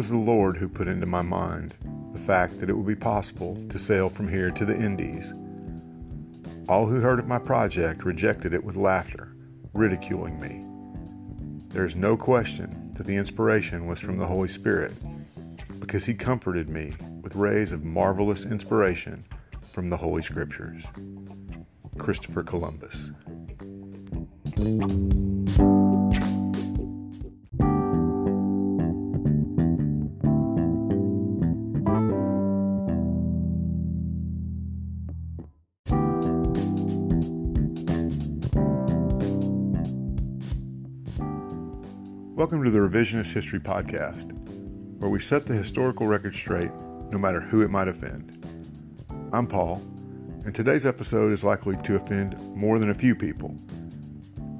was the Lord who put into my mind the fact that it would be possible to sail from here to the Indies. All who heard of my project rejected it with laughter, ridiculing me. There is no question that the inspiration was from the Holy Spirit, because He comforted me with rays of marvelous inspiration from the Holy Scriptures. Christopher Columbus. Welcome to the Revisionist History Podcast, where we set the historical record straight no matter who it might offend. I'm Paul, and today's episode is likely to offend more than a few people,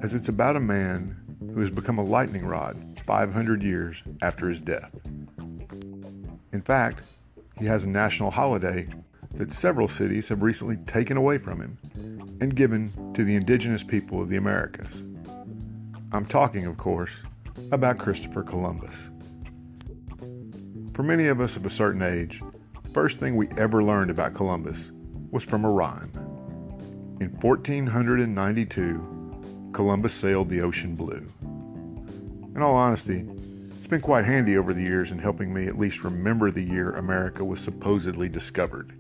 as it's about a man who has become a lightning rod 500 years after his death. In fact, he has a national holiday that several cities have recently taken away from him and given to the indigenous people of the Americas. I'm talking, of course, about Christopher Columbus. For many of us of a certain age, the first thing we ever learned about Columbus was from a rhyme. In 1492, Columbus sailed the ocean blue. In all honesty, it's been quite handy over the years in helping me at least remember the year America was supposedly discovered.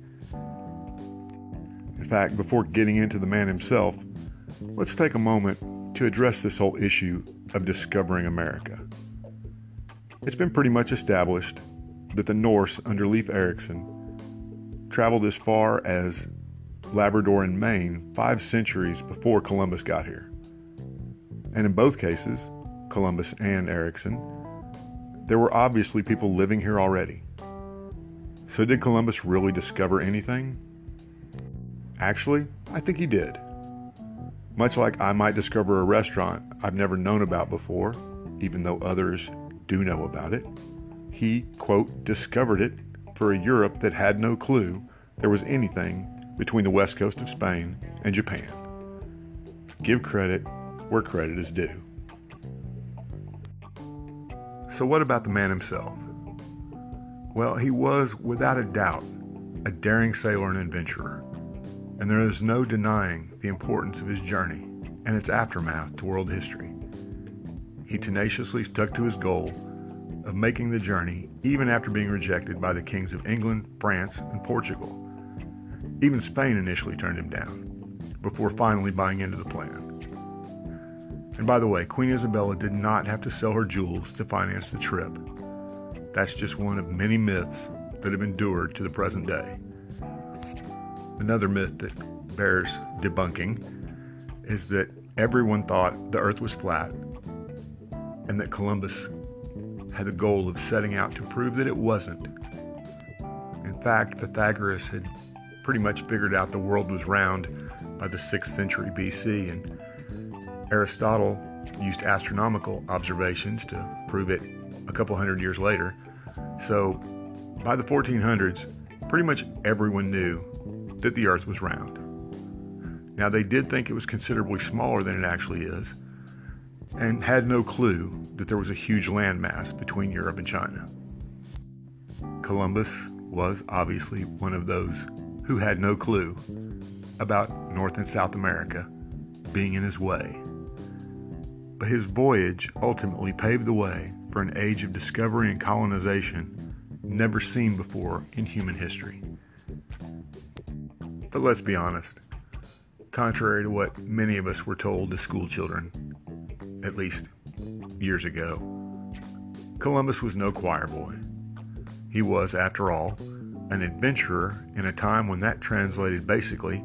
In fact, before getting into the man himself, let's take a moment to address this whole issue of discovering America. It's been pretty much established that the Norse under Leif Erikson traveled as far as Labrador and Maine five centuries before Columbus got here. And in both cases, Columbus and Erikson, there were obviously people living here already. So, did Columbus really discover anything? Actually, I think he did. Much like I might discover a restaurant I've never known about before, even though others do know about it, he, quote, discovered it for a Europe that had no clue there was anything between the west coast of Spain and Japan. Give credit where credit is due. So, what about the man himself? Well, he was, without a doubt, a daring sailor and adventurer and there is no denying the importance of his journey and its aftermath to world history. He tenaciously stuck to his goal of making the journey even after being rejected by the kings of England, France, and Portugal. Even Spain initially turned him down, before finally buying into the plan. And by the way, Queen Isabella did not have to sell her jewels to finance the trip. That's just one of many myths that have endured to the present day. Another myth that bears debunking is that everyone thought the earth was flat and that Columbus had the goal of setting out to prove that it wasn't. In fact, Pythagoras had pretty much figured out the world was round by the 6th century BC, and Aristotle used astronomical observations to prove it a couple hundred years later. So, by the 1400s, pretty much everyone knew that the Earth was round. Now, they did think it was considerably smaller than it actually is, and had no clue that there was a huge landmass between Europe and China. Columbus was obviously one of those who had no clue about North and South America being in his way. But his voyage ultimately paved the way for an age of discovery and colonization never seen before in human history. But let's be honest. Contrary to what many of us were told as schoolchildren, at least years ago, Columbus was no choir boy. He was, after all, an adventurer in a time when that translated basically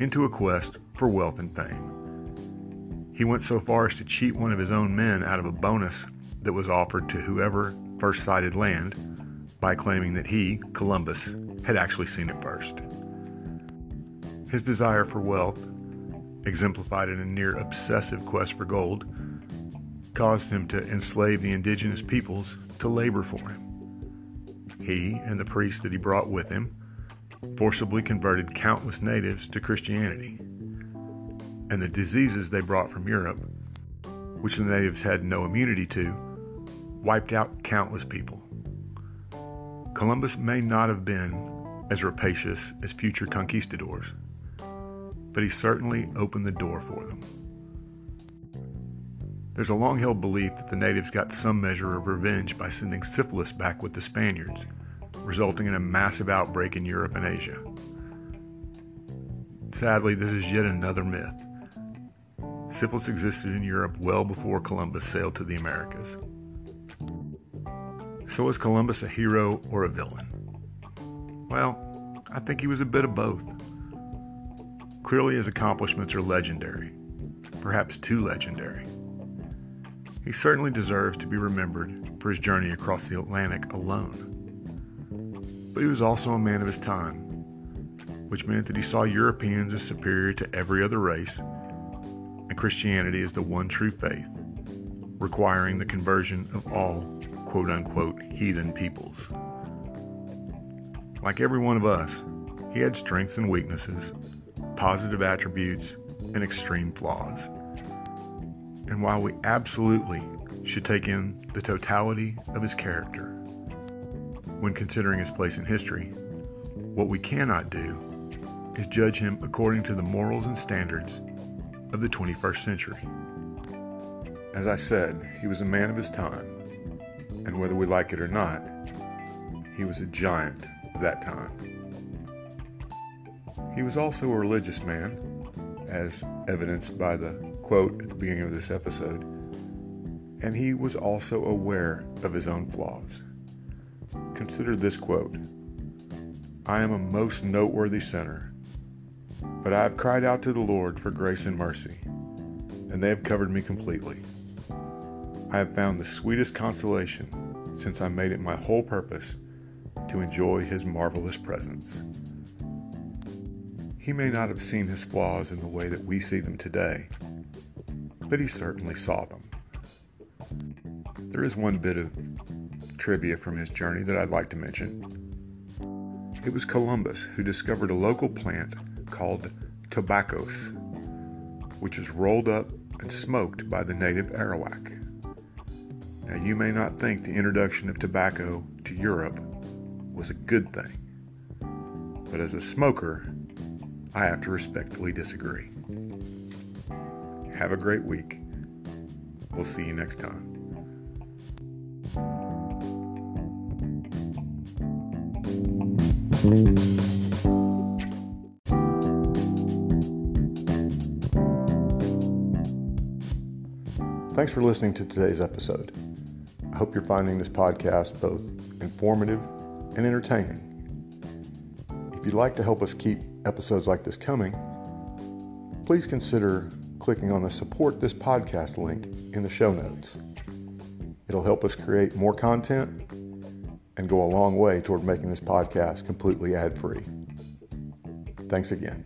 into a quest for wealth and fame. He went so far as to cheat one of his own men out of a bonus that was offered to whoever first sighted land by claiming that he, Columbus, had actually seen it first. His desire for wealth, exemplified in a near obsessive quest for gold, caused him to enslave the indigenous peoples to labor for him. He and the priests that he brought with him forcibly converted countless natives to Christianity. And the diseases they brought from Europe, which the natives had no immunity to, wiped out countless people. Columbus may not have been as rapacious as future conquistadors, but he certainly opened the door for them. There's a long held belief that the natives got some measure of revenge by sending syphilis back with the Spaniards, resulting in a massive outbreak in Europe and Asia. Sadly, this is yet another myth. Syphilis existed in Europe well before Columbus sailed to the Americas. So was Columbus a hero or a villain? Well, I think he was a bit of both. Clearly, his accomplishments are legendary, perhaps too legendary. He certainly deserves to be remembered for his journey across the Atlantic alone. But he was also a man of his time, which meant that he saw Europeans as superior to every other race, and Christianity as the one true faith, requiring the conversion of all quote unquote heathen peoples. Like every one of us, he had strengths and weaknesses, positive attributes, and extreme flaws. And while we absolutely should take in the totality of his character when considering his place in history, what we cannot do is judge him according to the morals and standards of the 21st century. As I said, he was a man of his time, and whether we like it or not, he was a giant of that time. He was also a religious man, as evidenced by the quote at the beginning of this episode, and he was also aware of his own flaws. Consider this quote I am a most noteworthy sinner, but I have cried out to the Lord for grace and mercy, and they have covered me completely. I have found the sweetest consolation since I made it my whole purpose to enjoy His marvelous presence. He may not have seen his flaws in the way that we see them today, but he certainly saw them. There is one bit of trivia from his journey that I'd like to mention. It was Columbus who discovered a local plant called tobaccos, which is rolled up and smoked by the native Arawak. Now, you may not think the introduction of tobacco to Europe was a good thing, but as a smoker, I have to respectfully disagree. Have a great week. We'll see you next time. Thanks for listening to today's episode. I hope you're finding this podcast both informative and entertaining. If you'd like to help us keep episodes like this coming, please consider clicking on the Support This Podcast link in the show notes. It'll help us create more content and go a long way toward making this podcast completely ad free. Thanks again.